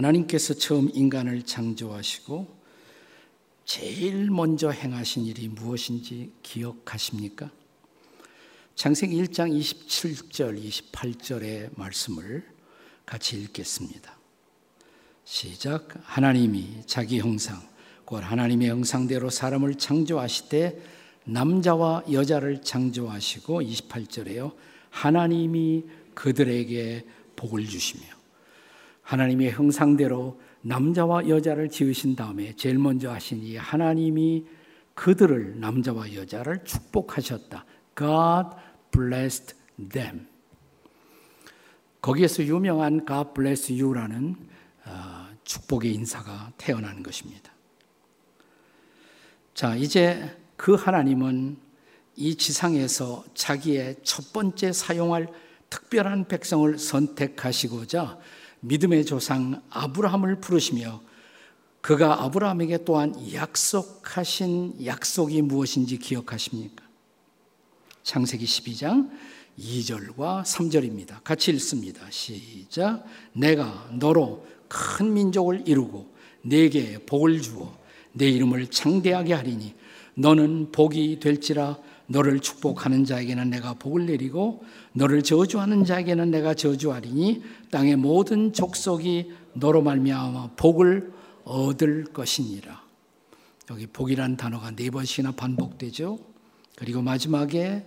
하나님께서 처음 인간을 창조하시고 제일 먼저 행하신 일이 무엇인지 기억하십니까? 창세기 1장 27절, 28절의 말씀을 같이 읽겠습니다. 시작. 하나님이 자기 형상, 곧 하나님의 형상대로 사람을 창조하시되 남자와 여자를 창조하시고 28절에요. 하나님이 그들에게 복을 주시며 하나님의 형상대로 남자와 여자를 지으신 다음에 제일 먼저 하신 이 하나님이 그들을 남자와 여자를 축복하셨다. God blessed them. 거기에서 유명한 God bless you라는 어, 축복의 인사가 태어나는 것입니다. 자, 이제 그 하나님은 이 지상에서 자기의 첫 번째 사용할 특별한 백성을 선택하시고자 믿음의 조상 아브라함을 부르시며 그가 아브라함에게 또한 약속하신 약속이 무엇인지 기억하십니까? 창세기 12장 2절과 3절입니다. 같이 읽습니다. 시작. 내가 너로 큰 민족을 이루고 내게 복을 주어 내 이름을 창대하게 하리니 너는 복이 될지라 너를 축복하는 자에게는 내가 복을 내리고 너를 저주하는 자에게는 내가 저주하리니 땅의 모든 족속이 너로 말미암아 복을 얻을 것이니라. 여기 복이란 단어가 네 번씩이나 반복되죠. 그리고 마지막에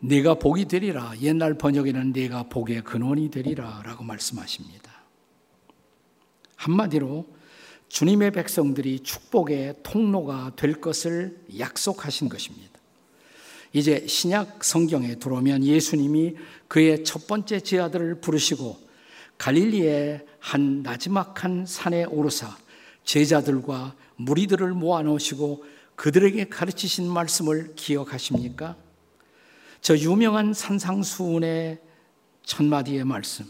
네가 복이 되리라. 옛날 번역에는 네가 복의 근원이 되리라라고 말씀하십니다. 한마디로 주님의 백성들이 축복의 통로가 될 것을 약속하신 것입니다. 이제 신약 성경에 들어오면 예수님이 그의 첫 번째 제자들을 부르시고 갈릴리의 한 나지막한 산에 오르사 제자들과 무리들을 모아 놓으시고 그들에게 가르치신 말씀을 기억하십니까? 저 유명한 산상수훈의 첫 마디의 말씀.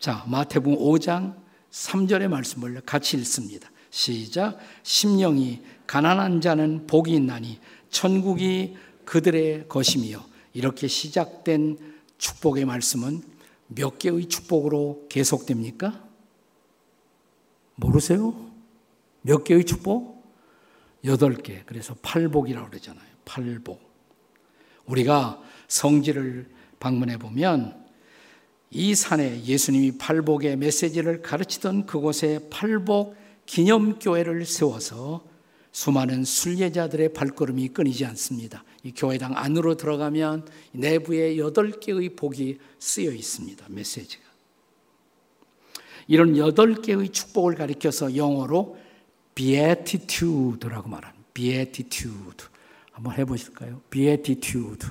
자, 마태복음 5장 3절의 말씀을 같이 읽습니다. 시작. 심령이 가난한 자는 복이 있나니 천국이 그들의 것이며 이렇게 시작된 축복의 말씀은 몇 개의 축복으로 계속됩니까? 모르세요? 몇 개의 축복? 여덟 개. 그래서 팔복이라고 그러잖아요. 팔복. 우리가 성지를 방문해 보면 이 산에 예수님이 팔복의 메시지를 가르치던 그곳에 팔복 기념교회를 세워서 수많은 순례자들의 발걸음이 끊이지 않습니다. 이 교회당 안으로 들어가면 내부에 여덟 개의 복이 쓰여 있습니다. 메시지가. 이런 여덟 개의 축복을 가리켜서 영어로 beatitude라고 말합니다. beatitude. 한번 해 보실까요? beatitude.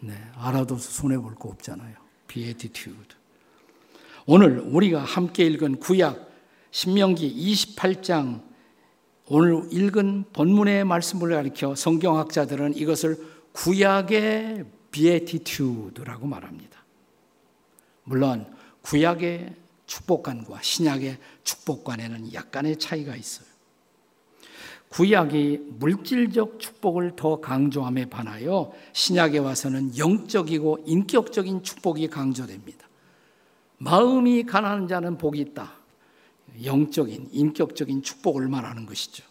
네, 알아도 손해 볼 거 없잖아요. Beatitude. 오늘 우리가 함께 읽은 구약 신명기 28장 오늘 읽은 본문의 말씀을 가리켜 성경학자들은 이것을 구약의 beatitude라고 말합니다. 물론 구약의 축복관과 신약의 축복관에는 약간의 차이가 있어요. 구약이 물질적 축복을 더 강조함에 반하여 신약에 와서는 영적이고 인격적인 축복이 강조됩니다. 마음이 가난한 자는 복이 있다. 영적인, 인격적인 축복을 말하는 것이죠.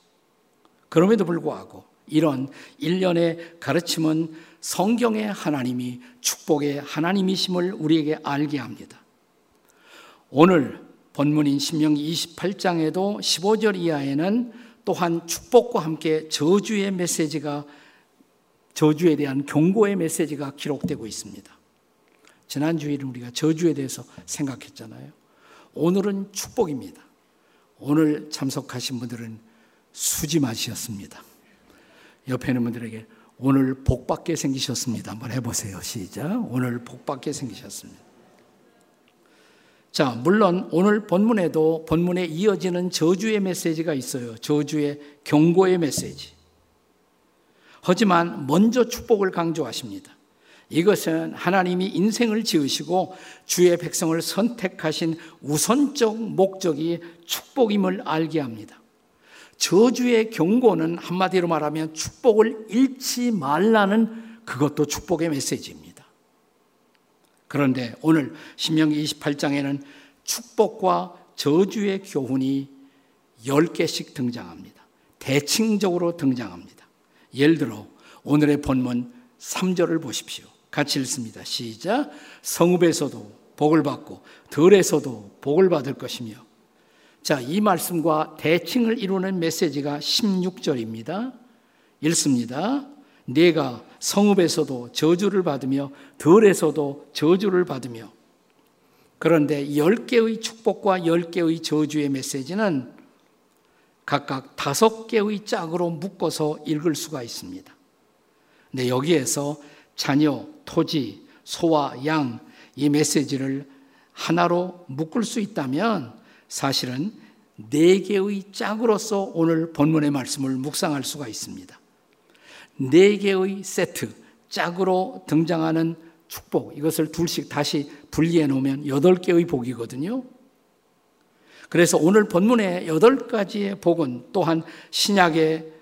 그럼에도 불구하고 이런 일련의 가르침은 성경의 하나님이 축복의 하나님이심을 우리에게 알게 합니다. 오늘 본문인 신명기 28장에도 15절 이하에는 또한 축복과 함께 저주의 메시지가 저주에 대한 경고의 메시지가 기록되고 있습니다. 지난 주일은 우리가 저주에 대해서 생각했잖아요. 오늘은 축복입니다. 오늘 참석하신 분들은 수지 맛이었습니다. 옆에 있는 분들에게 오늘 복받게 생기셨습니다. 한번 해보세요. 시작. 오늘 복받게 생기셨습니다. 자, 물론 오늘 본문에도 본문에 이어지는 저주의 메시지가 있어요. 저주의 경고의 메시지. 하지만 먼저 축복을 강조하십니다. 이것은 하나님이 인생을 지으시고 주의 백성을 선택하신 우선적 목적이 축복임을 알게 합니다. 저주의 경고는 한마디로 말하면 축복을 잃지 말라는 그것도 축복의 메시지입니다. 그런데 오늘 신명기 28장에는 축복과 저주의 교훈이 10개씩 등장합니다. 대칭적으로 등장합니다. 예를 들어 오늘의 본문 3절을 보십시오. 같이 읽습니다. 시작. 성읍에서도 복을 받고 들에서도 복을 받을 것이며 자, 이 말씀과 대칭을 이루는 메시지가 16절입니다. 읽습니다. 내가 성읍에서도 저주를 받으며 들에서도 저주를 받으며 그런데 10개의 축복과 10개의 저주의 메시지는 각각 다섯 개의 짝으로 묶어서 읽을 수가 있습니다. 근데 여기에서 자녀, 토지, 소와 양, 이 메시지를 하나로 묶을 수 있다면 사실은 네 개의 짝으로서 오늘 본문의 말씀을 묵상할 수가 있습니다. 네 개의 세트, 짝으로 등장하는 축복, 이것을 둘씩 다시 분리해 놓으면 여덟 개의 복이거든요. 그래서 오늘 본문의 여덟 가지의 복은 또한 신약의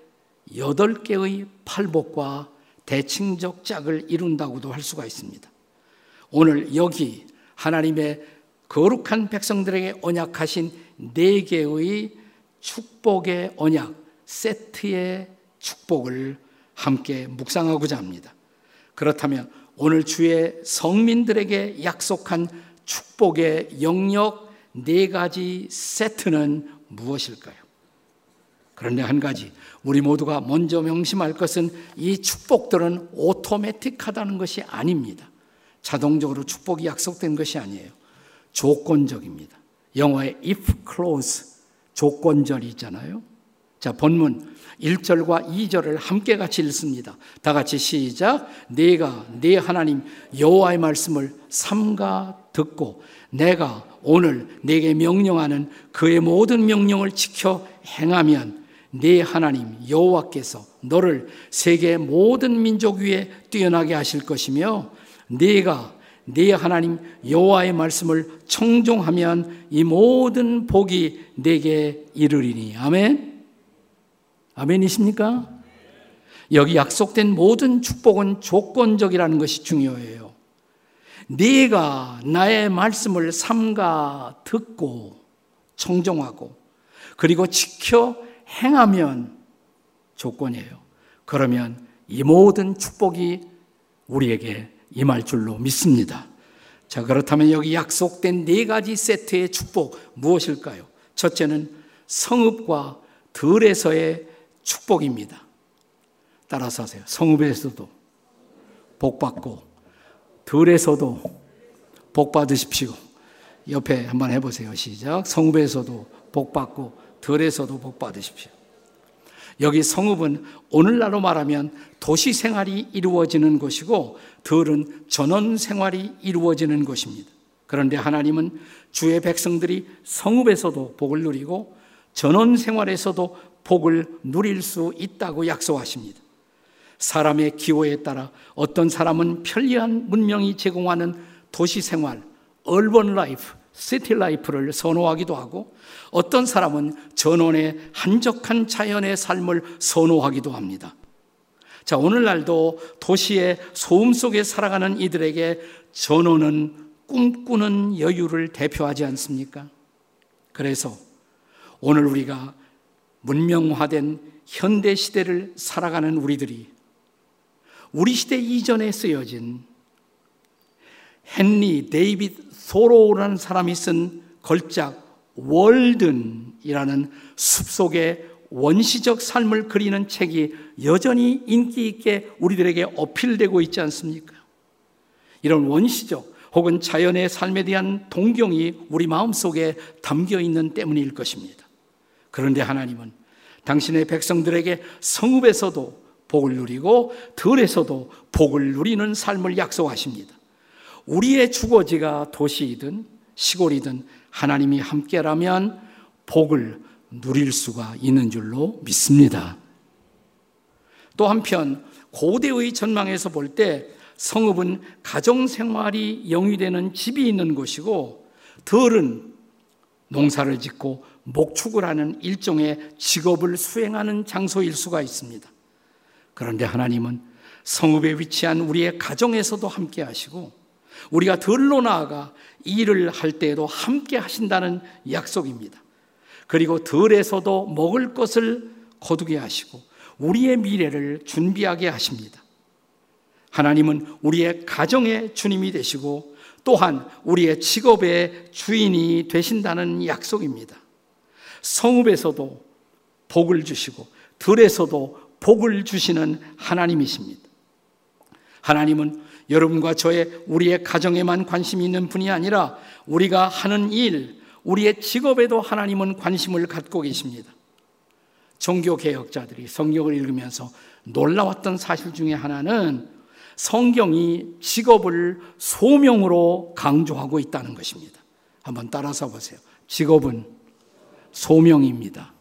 여덟 개의 팔복과 대칭적 짝을 이룬다고도 할 수가 있습니다. 오늘 여기 하나님의 거룩한 백성들에게 언약하신 네 개의 축복의 언약, 세트의 축복을 함께 묵상하고자 합니다. 그렇다면 오늘 주의 성민들에게 약속한 축복의 영역 네 가지 세트는 무엇일까요? 그런데 한 가지, 우리 모두가 먼저 명심할 것은 이 축복들은 오토매틱하다는 것이 아닙니다. 자동적으로 축복이 약속된 것이 아니에요. 조건적입니다. 영어에 if clause, 조건절이 있잖아요. 자, 본문 1절과 2절을 함께 같이 읽습니다. 다 같이 시작. 내가 내 하나님 여호와의 말씀을 삼가 듣고 내가 오늘 내게 명령하는 그의 모든 명령을 지켜 행하면 내 하나님 여호와께서 너를 세계 모든 민족 위에 뛰어나게 하실 것이며 네가 네 하나님 여호와의 말씀을 청종하면 이 모든 복이 내게 이르리니 아멘. 아멘이십니까? 여기 약속된 모든 축복은 조건적이라는 것이 중요해요. 네가 나의 말씀을 삼가 듣고 청종하고 그리고 지켜 행하면 조건이에요. 그러면 이 모든 축복이 우리에게 임할 줄로 믿습니다. 자, 그렇다면 여기 약속된 네 가지 세트의 축복 무엇일까요? 첫째는 성읍과 들에서의 축복입니다. 따라서 하세요. 성읍에서도 복 받고 들에서도 복 받으십시오. 옆에 한번 해보세요. 시작. 성읍에서도 복 받고 들에서도 복 받으십시오. 여기 성읍은 오늘날로 말하면 도시 생활이 이루어지는 곳이고 들은 전원 생활이 이루어지는 곳입니다. 그런데 하나님은 주의 백성들이 성읍에서도 복을 누리고 전원 생활에서도 복을 누릴 수 있다고 약속하십니다. 사람의 기호에 따라 어떤 사람은 편리한 문명이 제공하는 도시 생활, urban life, city life를 선호하기도 하고 어떤 사람은 전원의 한적한 자연의 삶을 선호하기도 합니다. 자, 오늘날도 도시의 소음 속에 살아가는 이들에게 전원은 꿈꾸는 여유를 대표하지 않습니까? 그래서 오늘 우리가 문명화된 현대 시대를 살아가는 우리들이 우리 시대 이전에 쓰여진 헨리 데이빗 소로우라는 사람이 쓴 걸작 월든이라는 숲속의 원시적 삶을 그리는 책이 여전히 인기 있게 우리들에게 어필되고 있지 않습니까? 이런 원시적 혹은 자연의 삶에 대한 동경이 우리 마음속에 담겨 있는 때문일 것입니다. 그런데 하나님은 당신의 백성들에게 성읍에서도 복을 누리고 들에서도 복을 누리는 삶을 약속하십니다. 우리의 주거지가 도시이든 시골이든 하나님이 함께라면 복을 누릴 수가 있는 줄로 믿습니다. 또 한편 고대의 전망에서 볼 때 성읍은 가정 생활이 영위되는 집이 있는 곳이고 들은 농사를 짓고 목축을 하는 일종의 직업을 수행하는 장소일 수가 있습니다. 그런데 하나님은 성읍에 위치한 우리의 가정에서도 함께 하시고 우리가 덜로 나아가 일을 할 때에도 함께 하신다는 약속입니다. 그리고 덜에서도 먹을 것을 거두게 하시고 우리의 미래를 준비하게 하십니다. 하나님은 우리의 가정의 주님이 되시고 또한 우리의 직업의 주인이 되신다는 약속입니다. 성읍에서도 복을 주시고 들에서도 복을 주시는 하나님이십니다. 하나님은 여러분과 저의 우리의 가정에만 관심이 있는 분이 아니라 우리가 하는 일, 우리의 직업에도 하나님은 관심을 갖고 계십니다. 종교 개혁자들이 성경을 읽으면서 놀라웠던 사실 중에 하나는 성경이 직업을 소명으로 강조하고 있다는 것입니다. 한번 따라서 보세요. 직업은 소명입니다.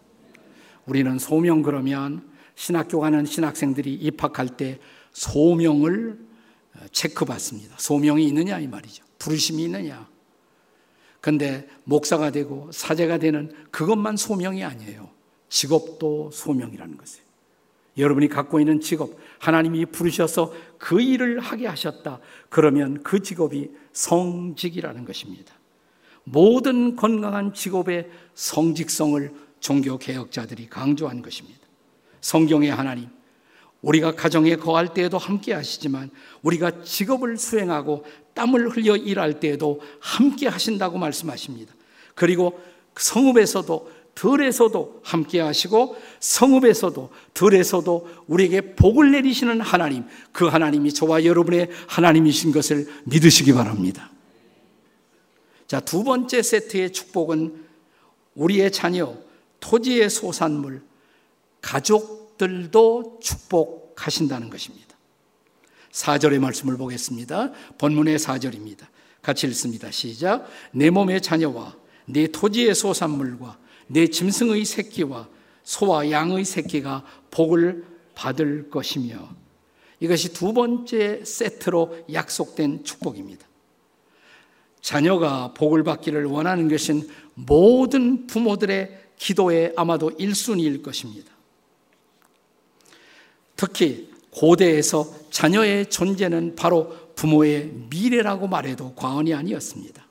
우리는 소명 그러면 신학교 가는 신학생들이 입학할 때 소명을 체크받습니다. 소명이 있느냐 이 말이죠. 부르심이 있느냐. 근데 목사가 되고 사제가 되는 그것만 소명이 아니에요. 직업도 소명이라는 것이에요. 여러분이 갖고 있는 직업, 하나님이 부르셔서 그 일을 하게 하셨다. 그러면 그 직업이 성직이라는 것입니다. 모든 건강한 직업의 성직성을 종교 개혁자들이 강조한 것입니다. 성경의 하나님, 우리가 가정에 거할 때에도 함께 하시지만 우리가 직업을 수행하고 땀을 흘려 일할 때에도 함께 하신다고 말씀하십니다. 그리고 성읍에서도 들에서도 함께 하시고 성읍에서도 들에서도 우리에게 복을 내리시는 하나님, 그 하나님이 저와 여러분의 하나님이신 것을 믿으시기 바랍니다. 자, 두 번째 세트의 축복은 우리의 자녀, 토지의 소산물, 가족들도 축복하신다는 것입니다. 4절의 말씀을 보겠습니다. 본문의 4절입니다. 같이 읽습니다. 시작. 내 몸의 자녀와 내 토지의 소산물과 내 짐승의 새끼와 소와 양의 새끼가 복을 받을 것이며 이것이 두 번째 세트로 약속된 축복입니다. 자녀가 복을 받기를 원하는 것은 모든 부모들의 기도에 아마도 1순위일 것입니다. 특히 고대에서 자녀의 존재는 바로 부모의 미래라고 말해도 과언이 아니었습니다.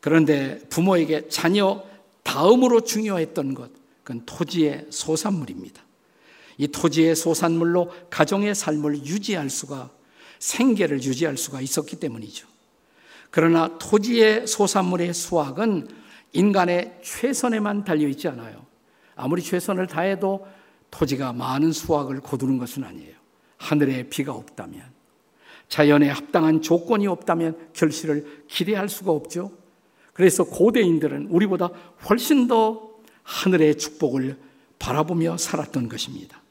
그런데 부모에게 자녀 다음으로 중요했던 것, 그건 토지의 소산물입니다. 이 토지의 소산물로 가정의 삶을 유지할 수가, 생계를 유지할 수가 있었기 때문이죠. 그러나 토지의 소산물의 수확은 인간의 최선에만 달려있지 않아요. 아무리 최선을 다해도 토지가 많은 수확을 거두는 것은 아니에요. 하늘에 비가 없다면, 자연에 합당한 조건이 없다면 결실을 기대할 수가 없죠. 그래서 고대인들은 우리보다 훨씬 더 하늘의 축복을 바라보며 살았던 것입니다.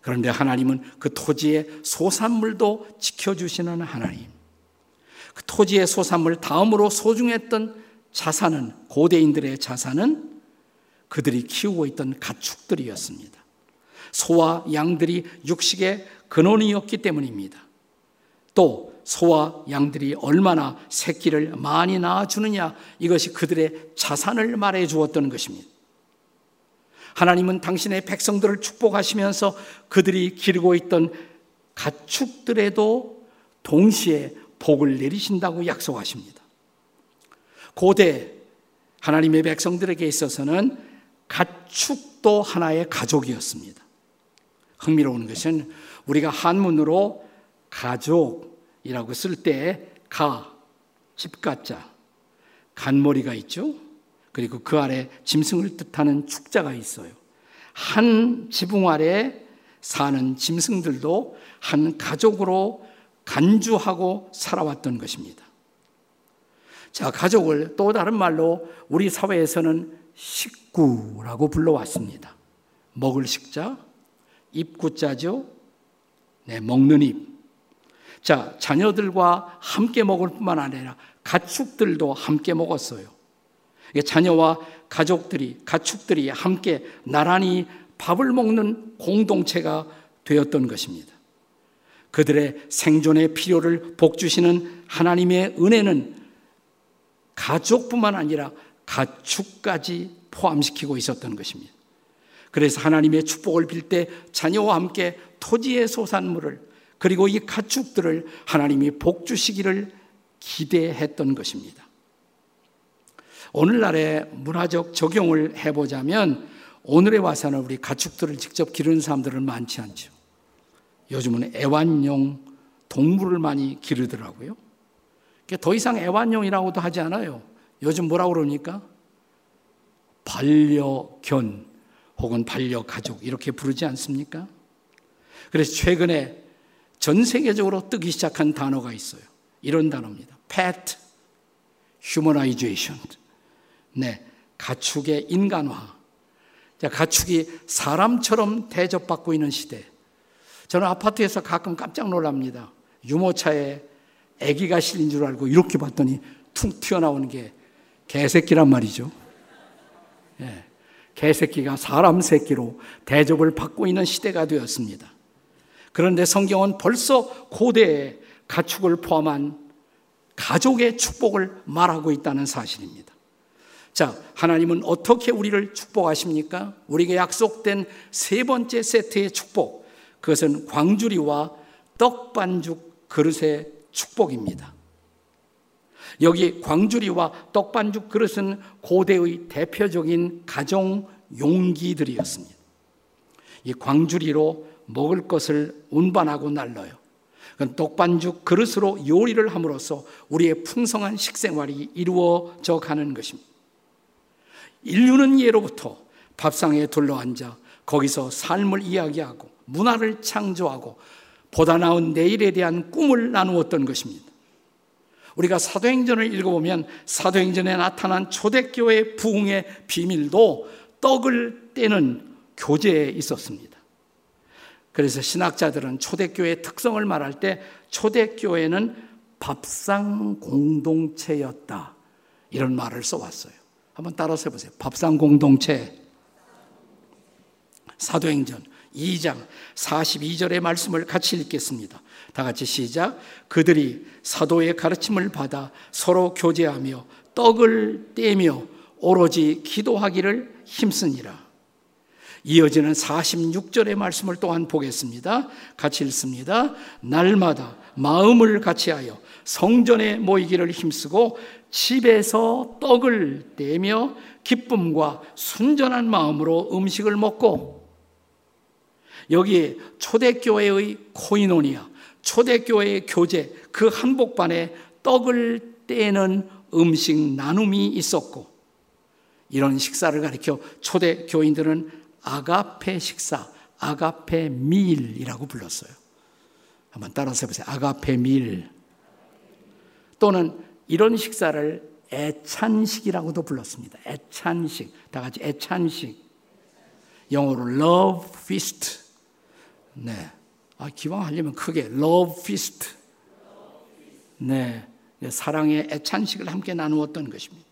그런데 하나님은 그 토지의 소산물도 지켜주시는 하나님. 그 토지의 소산물 다음으로 소중했던 자산은, 고대인들의 자산은 그들이 키우고 있던 가축들이었습니다. 소와 양들이 육식의 근원이었기 때문입니다. 또 소와 양들이 얼마나 새끼를 많이 낳아주느냐 이것이 그들의 자산을 말해 주었던 것입니다. 하나님은 당신의 백성들을 축복하시면서 그들이 기르고 있던 가축들에도 동시에 복을 내리신다고 약속하십니다. 고대 하나님의 백성들에게 있어서는 가축도 하나의 가족이었습니다. 흥미로운 것은 우리가 한문으로 가족이라고 쓸 때 가, 집가자, 간머리가 있죠. 그리고 그 아래 짐승을 뜻하는 축자가 있어요. 한 지붕 아래 사는 짐승들도 한 가족으로 간주하고 살아왔던 것입니다. 자, 가족을 또 다른 말로 우리 사회에서는 식구라고 불러왔습니다. 먹을 식자, 입구자죠. 네, 먹는 입. 자, 자녀들과 함께 먹을 뿐만 아니라 가축들도 함께 먹었어요. 자녀와 가족들이, 가축들이 함께 나란히 밥을 먹는 공동체가 되었던 것입니다. 그들의 생존의 필요를 복주시는 하나님의 은혜는 가족뿐만 아니라 가축까지 포함시키고 있었던 것입니다. 그래서 하나님의 축복을 빌 때 자녀와 함께 토지의 소산물을 그리고 이 가축들을 하나님이 복주시기를 기대했던 것입니다. 오늘날의 문화적 적용을 해보자면 오늘에 와서는 우리 가축들을 직접 기르는 사람들은 많지 않죠. 요즘은 애완용 동물을 많이 기르더라고요. 더 이상 애완용이라고도 하지 않아요. 요즘 뭐라 그러니까? 반려견 혹은 반려가족 이렇게 부르지 않습니까? 그래서 최근에 전 세계적으로 뜨기 시작한 단어가 있어요. 이런 단어입니다. pet humanization. 네. 가축의 인간화. 가축이 사람처럼 대접받고 있는 시대. 저는 아파트에서 가끔 깜짝 놀랍니다. 유모차에 아기가 실린 줄 알고 이렇게 봤더니 퉁 튀어나오는 게 개새끼란 말이죠. 예, 개새끼가 사람 새끼로 대접을 받고 있는 시대가 되었습니다. 그런데 성경은 벌써 고대의 가축을 포함한 가족의 축복을 말하고 있다는 사실입니다. 자, 하나님은 어떻게 우리를 축복하십니까? 우리에게 약속된 세 번째 세트의 축복. 그것은 광주리와 떡반죽 그릇의 축복입니다. 여기 광주리와 떡반죽 그릇은 고대의 대표적인 가정 용기들이었습니다. 이 광주리로 먹을 것을 운반하고 날러요. 떡반죽 그릇으로 요리를 함으로써 우리의 풍성한 식생활이 이루어져 가는 것입니다. 인류는 예로부터 밥상에 둘러앉아 거기서 삶을 이야기하고 문화를 창조하고 보다 나은 내일에 대한 꿈을 나누었던 것입니다. 우리가 사도행전을 읽어보면 사도행전에 나타난 초대교회 부흥의 비밀도 떡을 떼는 교제에 있었습니다. 그래서 신학자들은 초대교회의 특성을 말할 때 초대교회는 밥상 공동체였다. 이런 말을 써왔어요. 한번 따라서 해보세요. 밥상 공동체. 사도행전 2장 42절의 말씀을 같이 읽겠습니다. 다 같이 시작. 그들이 사도의 가르침을 받아 서로 교제하며 떡을 떼며 오로지 기도하기를 힘쓰니라. 이어지는 46절의 말씀을 또한 보겠습니다. 같이 읽습니다. 날마다 마음을 같이하여 성전에 모이기를 힘쓰고 집에서 떡을 떼며 기쁨과 순전한 마음으로 음식을 먹고 여기 초대교회의 코이노니아, 초대교회의 교제, 그 한복반에 떡을 떼는 음식 나눔이 있었고 이런 식사를 가리켜 초대 교인들은 아가페 식사, 아가페 밀이라고 불렀어요. 한번 따라서 해보세요. 아가페 밀. 또는 이런 식사를 애찬식이라고도 불렀습니다. 애찬식. 다 같이 애찬식. 영어로 love feast. 네. 아, 기왕 하려면 크게 love feast. 네. 사랑의 애찬식을 함께 나누었던 것입니다.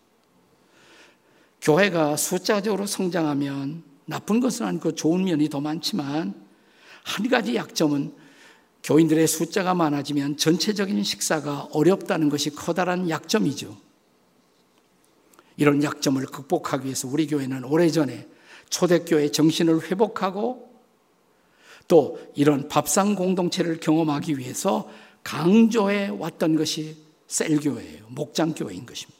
교회가 숫자적으로 성장하면 나쁜 것은 아니고 좋은 면이 더 많지만 한 가지 약점은 교인들의 숫자가 많아지면 전체적인 식사가 어렵다는 것이 커다란 약점이죠. 이런 약점을 극복하기 위해서 우리 교회는 오래전에 초대교회 정신을 회복하고 또 이런 밥상 공동체를 경험하기 위해서 강조해 왔던 것이 셀교회예요. 목장교회인 것입니다.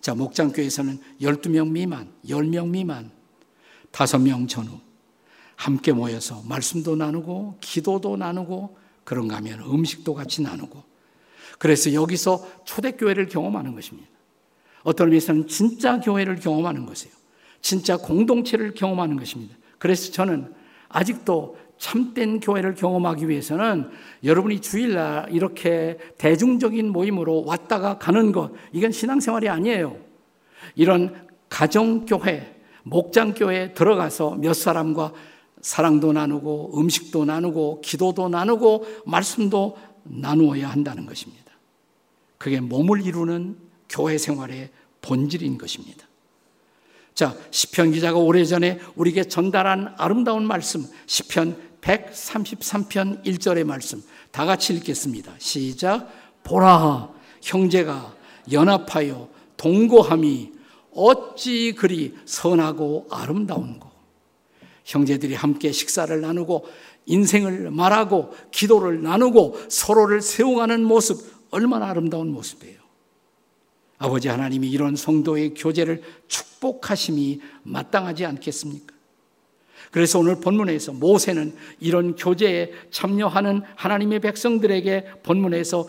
자, 목장교회에서는 12명 미만, 10명 미만, 5명 전후 함께 모여서 말씀도 나누고 기도도 나누고 그런가 하면 음식도 같이 나누고 그래서 여기서 초대교회를 경험하는 것입니다. 어떤 의미에서는 진짜 교회를 경험하는 것이에요. 진짜 공동체를 경험하는 것입니다. 그래서 저는 아직도 참된 교회를 경험하기 위해서는 여러분이 주일날 이렇게 대중적인 모임으로 왔다가 가는 것, 이건 신앙생활이 아니에요. 이런 가정교회, 목장교회에 들어가서 몇 사람과 사랑도 나누고 음식도 나누고 기도도 나누고 말씀도 나누어야 한다는 것입니다. 그게 몸을 이루는 교회 생활의 본질인 것입니다. 자, 시편 기자가 오래전에 우리에게 전달한 아름다운 말씀, 시편 133편 1절의 말씀 다 같이 읽겠습니다. 시작. 보라 형제가 연합하여 동거함이 어찌 그리 선하고 아름다운고 형제들이 함께 식사를 나누고 인생을 말하고 기도를 나누고 서로를 세워가는 모습 얼마나 아름다운 모습이에요. 아버지 하나님이 이런 성도의 교제를 축복하심이 마땅하지 않겠습니까? 그래서 오늘 본문에서 모세는 이런 교제에 참여하는 하나님의 백성들에게 본문에서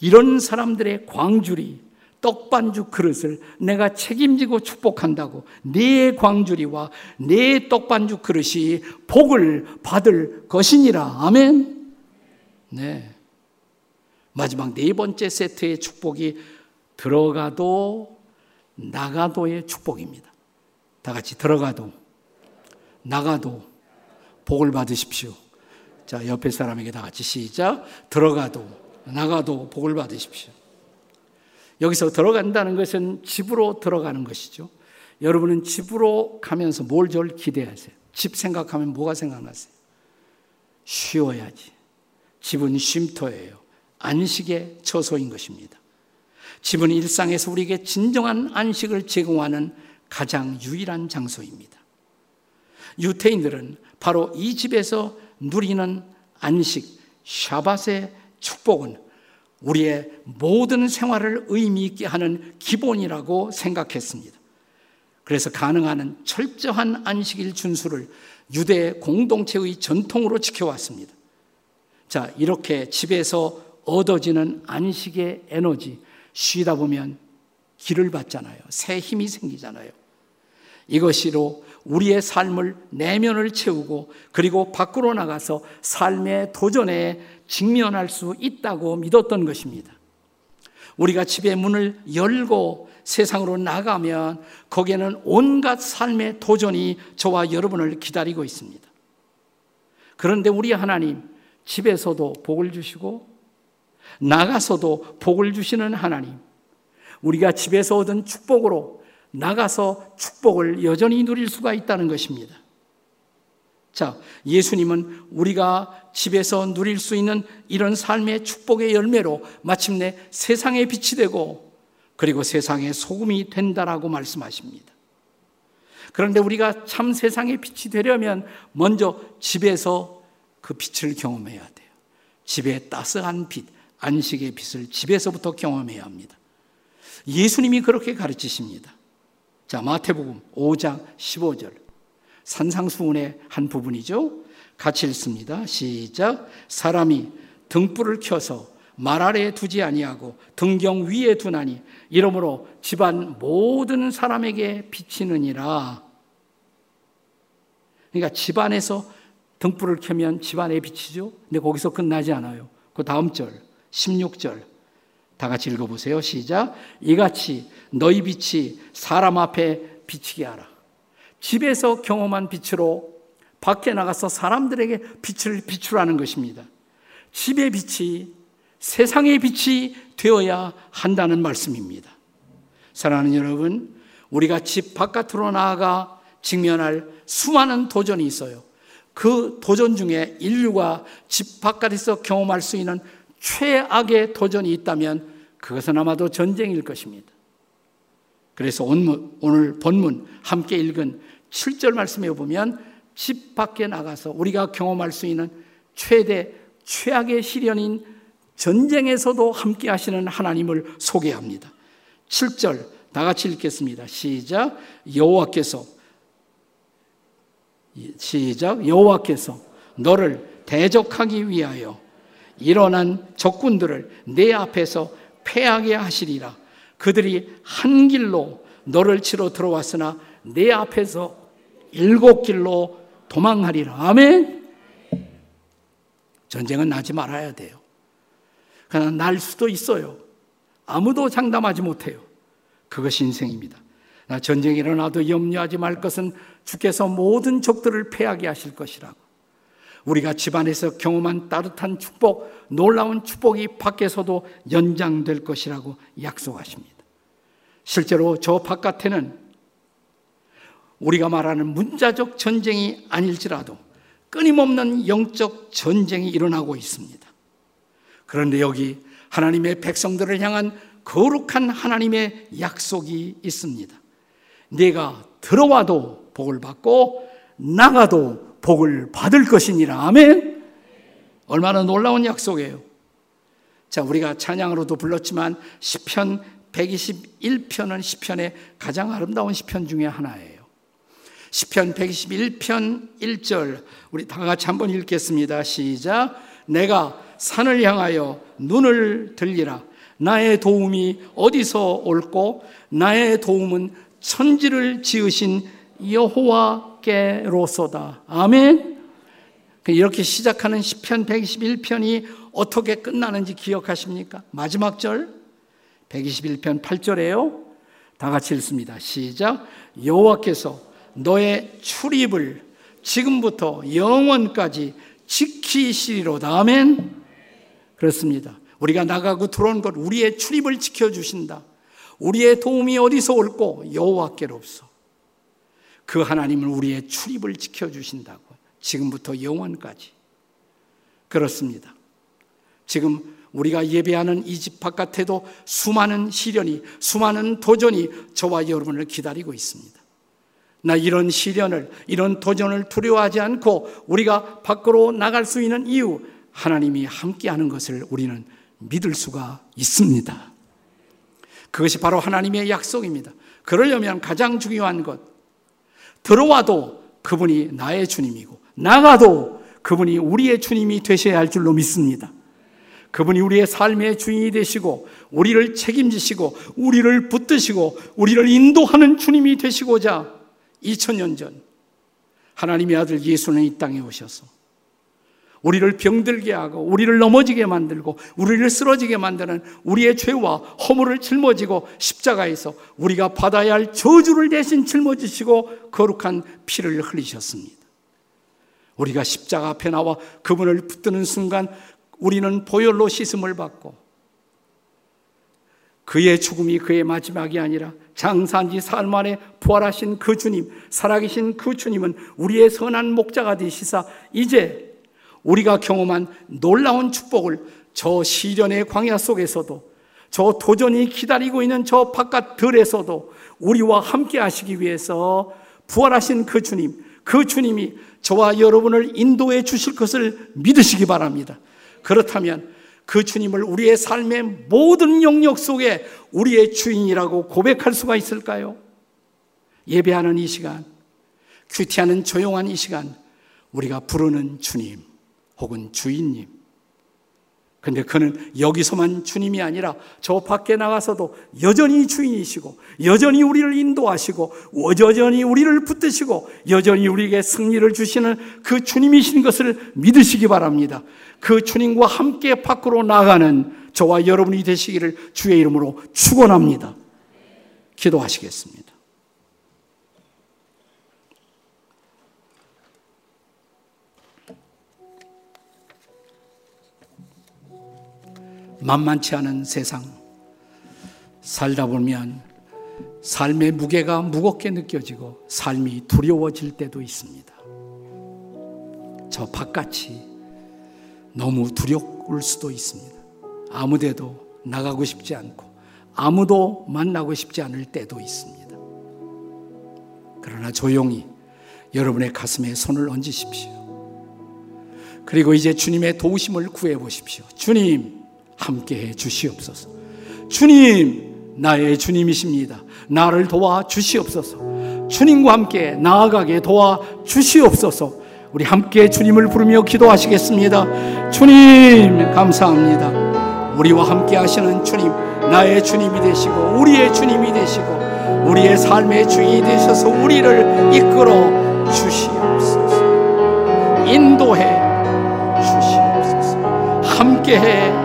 이런 사람들의 광주리, 떡반죽 그릇을 내가 책임지고 축복한다고 네 광주리와 네 떡반죽 그릇이 복을 받을 것이니라. 아멘. 네. 마지막 네 번째 세트의 축복이 들어가도 나가도의 축복입니다. 다 같이 들어가도 나가도 복을 받으십시오. 자, 옆에 사람에게 다 같이 시작. 들어가도 나가도 복을 받으십시오. 여기서 들어간다는 것은 집으로 들어가는 것이죠. 여러분은 집으로 가면서 뭘 제일 기대하세요? 집 생각하면 뭐가 생각나세요? 쉬어야지. 집은 쉼터예요. 안식의 처소인 것입니다. 집은 일상에서 우리에게 진정한 안식을 제공하는 가장 유일한 장소입니다. 유태인들은 바로 이 집에서 누리는 안식, 샤밧의 축복은 우리의 모든 생활을 의미 있게 하는 기본이라고 생각했습니다. 그래서 가능한 철저한 안식일 준수를 유대 공동체의 전통으로 지켜왔습니다. 자, 이렇게 집에서 얻어지는 안식의 에너지, 쉬다 보면 길을 받잖아요. 새 힘이 생기잖아요. 이것으로 우리의 삶을 내면을 채우고 그리고 밖으로 나가서 삶의 도전에 직면할 수 있다고 믿었던 것입니다. 우리가 집의 문을 열고 세상으로 나가면 거기에는 온갖 삶의 도전이 저와 여러분을 기다리고 있습니다. 그런데 우리 하나님 집에서도 복을 주시고 나가서도 복을 주시는 하나님. 우리가 집에서 얻은 축복으로 나가서 축복을 여전히 누릴 수가 있다는 것입니다. 자, 예수님은 우리가 집에서 누릴 수 있는 이런 삶의 축복의 열매로 마침내 세상의 빛이 되고 그리고 세상의 소금이 된다라고 말씀하십니다. 그런데 우리가 참 세상의 빛이 되려면 먼저 집에서 그 빛을 경험해야 돼요. 집의 따스한 빛, 안식의 빛을 집에서부터 경험해야 합니다. 예수님이 그렇게 가르치십니다. 자, 마태복음 5장 15절. 산상수훈의 한 부분이죠. 같이 읽습니다. 시작. 사람이 등불을 켜서 말 아래에 두지 아니하고 등경 위에 두나니 이러므로 집안 모든 사람에게 비치느니라. 그러니까 집안에서 등불을 켜면 집안에 비치죠. 근데 거기서 끝나지 않아요. 그 다음 절 16절 다 같이 읽어보세요. 시작. 이같이 너희 빛이 사람 앞에 비치게 하라. 집에서 경험한 빛으로 밖에 나가서 사람들에게 빛을 비추라는 것입니다. 집의 빛이 세상의 빛이 되어야 한다는 말씀입니다. 사랑하는 여러분, 우리가 집 바깥으로 나아가 직면할 수많은 도전이 있어요. 그 도전 중에 인류가 집 바깥에서 경험할 수 있는 최악의 도전이 있다면 그것은 아마도 전쟁일 것입니다. 그래서 오늘 본문 함께 읽은 7절 말씀에 보면 집 밖에 나가서 우리가 경험할 수 있는 최대 최악의 시련인 전쟁에서도 함께 하시는 하나님을 소개합니다. 7절 다 같이 읽겠습니다. 시작. 여호와께서 시작. 여호와께서 너를 대적하기 위하여 일어난 적군들을 내 앞에서 패하게 하시리라. 그들이 한 길로 너를 치러 들어왔으나 내 앞에서 일곱 길로 도망하리라. 아멘. 전쟁은 나지 말아야 돼요. 그러나 날 수도 있어요. 아무도 장담하지 못해요. 그것이 인생입니다. 전쟁이 일어나도 염려하지 말 것은 주께서 모든 적들을 패하게 하실 것이라고. 우리가 집안에서 경험한 따뜻한 축복, 놀라운 축복이 밖에서도 연장될 것이라고 약속하십니다. 실제로 저 바깥에는 우리가 말하는 문자적 전쟁이 아닐지라도 끊임없는 영적 전쟁이 일어나고 있습니다. 그런데 여기 하나님의 백성들을 향한 거룩한 하나님의 약속이 있습니다. 내가 들어와도 복을 받고 나가도 복을 받을 것이니라. 아멘. 얼마나 놀라운 약속이에요. 자, 우리가 찬양으로도 불렀지만 시편 121편은 시편의 가장 아름다운 시편 중에 하나예요. 시편 121편 1절 우리 다 같이 한번 읽겠습니다. 시작. 내가 산을 향하여 눈을 들리라. 나의 도움이 어디서 올고 나의 도움은 천지를 지으신 여호와 께로소다. 아멘. 이렇게 시작하는 시편 121편이 어떻게 끝나는지 기억하십니까? 마지막 절 121편 8절에요. 다 같이 읽습니다. 시작. 여호와께서 너의 출입을 지금부터 영원까지 지키시리로다. 아멘. 그렇습니다. 우리가 나가고 들어온 것 우리의 출입을 지켜 주신다. 우리의 도움이 어디서 올고 여호와께로서 그 하나님은 우리의 출입을 지켜 주신다고. 지금부터 영원까지. 그렇습니다. 지금 우리가 예배하는 이 집 바깥에도 수많은 시련이, 수많은 도전이 저와 여러분을 기다리고 있습니다. 나 이런 시련을, 이런 도전을 두려워하지 않고 우리가 밖으로 나갈 수 있는 이유, 하나님이 함께하는 것을 우리는 믿을 수가 있습니다. 그것이 바로 하나님의 약속입니다. 그러려면 가장 중요한 것, 들어와도 그분이 나의 주님이고, 나가도 그분이 우리의 주님이 되셔야 할 줄로 믿습니다. 그분이 우리의 삶의 주인이 되시고, 우리를 책임지시고, 우리를 붙드시고, 우리를 인도하는 주님이 되시고자 2000년 전 하나님의 아들 예수는 이 땅에 오셔서 우리를 병들게 하고 우리를 넘어지게 만들고 우리를 쓰러지게 만드는 우리의 죄와 허물을 짊어지고 십자가에서 우리가 받아야 할 저주를 대신 짊어지시고 거룩한 피를 흘리셨습니다. 우리가 십자가 앞에 나와 그분을 붙드는 순간 우리는 보혈로 씻음을 받고 그의 죽음이 그의 마지막이 아니라 장산지 사흘 만에 부활하신 그 주님, 살아계신 그 주님은 우리의 선한 목자가 되시사 이제 우리가 경험한 놀라운 축복을 저 시련의 광야 속에서도 저 도전이 기다리고 있는 저 바깥 들에서도 우리와 함께 하시기 위해서 부활하신 그 주님, 그 주님이 저와 여러분을 인도해 주실 것을 믿으시기 바랍니다. 그렇다면 그 주님을 우리의 삶의 모든 영역 속에 우리의 주인이라고 고백할 수가 있을까요? 예배하는 이 시간, 큐티하는 조용한 이 시간, 우리가 부르는 주님, 혹은 주인님. 근데 그는 여기서만 주님이 아니라 저 밖에 나가서도 여전히 주인이시고, 여전히 우리를 인도하시고, 여전히 우리를 붙드시고, 여전히 우리에게 승리를 주시는 그 주님이신 것을 믿으시기 바랍니다. 그 주님과 함께 밖으로 나가는 저와 여러분이 되시기를 주의 이름으로 축원합니다. 기도하시겠습니다. 만만치 않은 세상 살다 보면 삶의 무게가 무겁게 느껴지고 삶이 두려워질 때도 있습니다. 저 바깥이 너무 두려울 수도 있습니다. 아무 데도 나가고 싶지 않고 아무도 만나고 싶지 않을 때도 있습니다. 그러나 조용히 여러분의 가슴에 손을 얹으십시오. 그리고 이제 주님의 도우심을 구해 보십시오. 주님, 함께 해 주시옵소서. 주님, 나의 주님이십니다. 나를 도와 주시옵소서. 주님과 함께 나아가게 도와 주시옵소서. 우리 함께 주님을 부르며 기도하시겠습니다. 주님, 감사합니다. 우리와 함께 하시는 주님, 나의 주님이 되시고, 우리의 주님이 되시고, 우리의 삶의 주인이 되셔서 우리를 이끌어 주시옵소서. 인도해 주시옵소서. 함께 해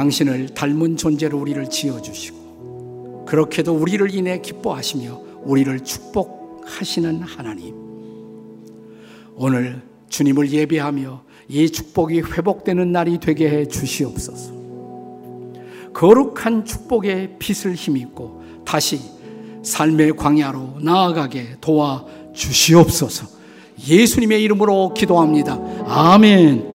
당신을 닮은 존재로 우리를 지어주시고 그렇게도 우리를 인해 기뻐하시며 우리를 축복하시는 하나님 오늘 주님을 예배하며 이 축복이 회복되는 날이 되게 해 주시옵소서 거룩한 축복의 빛을 힘입고 다시 삶의 광야로 나아가게 도와 주시옵소서 예수님의 이름으로 기도합니다. 아멘.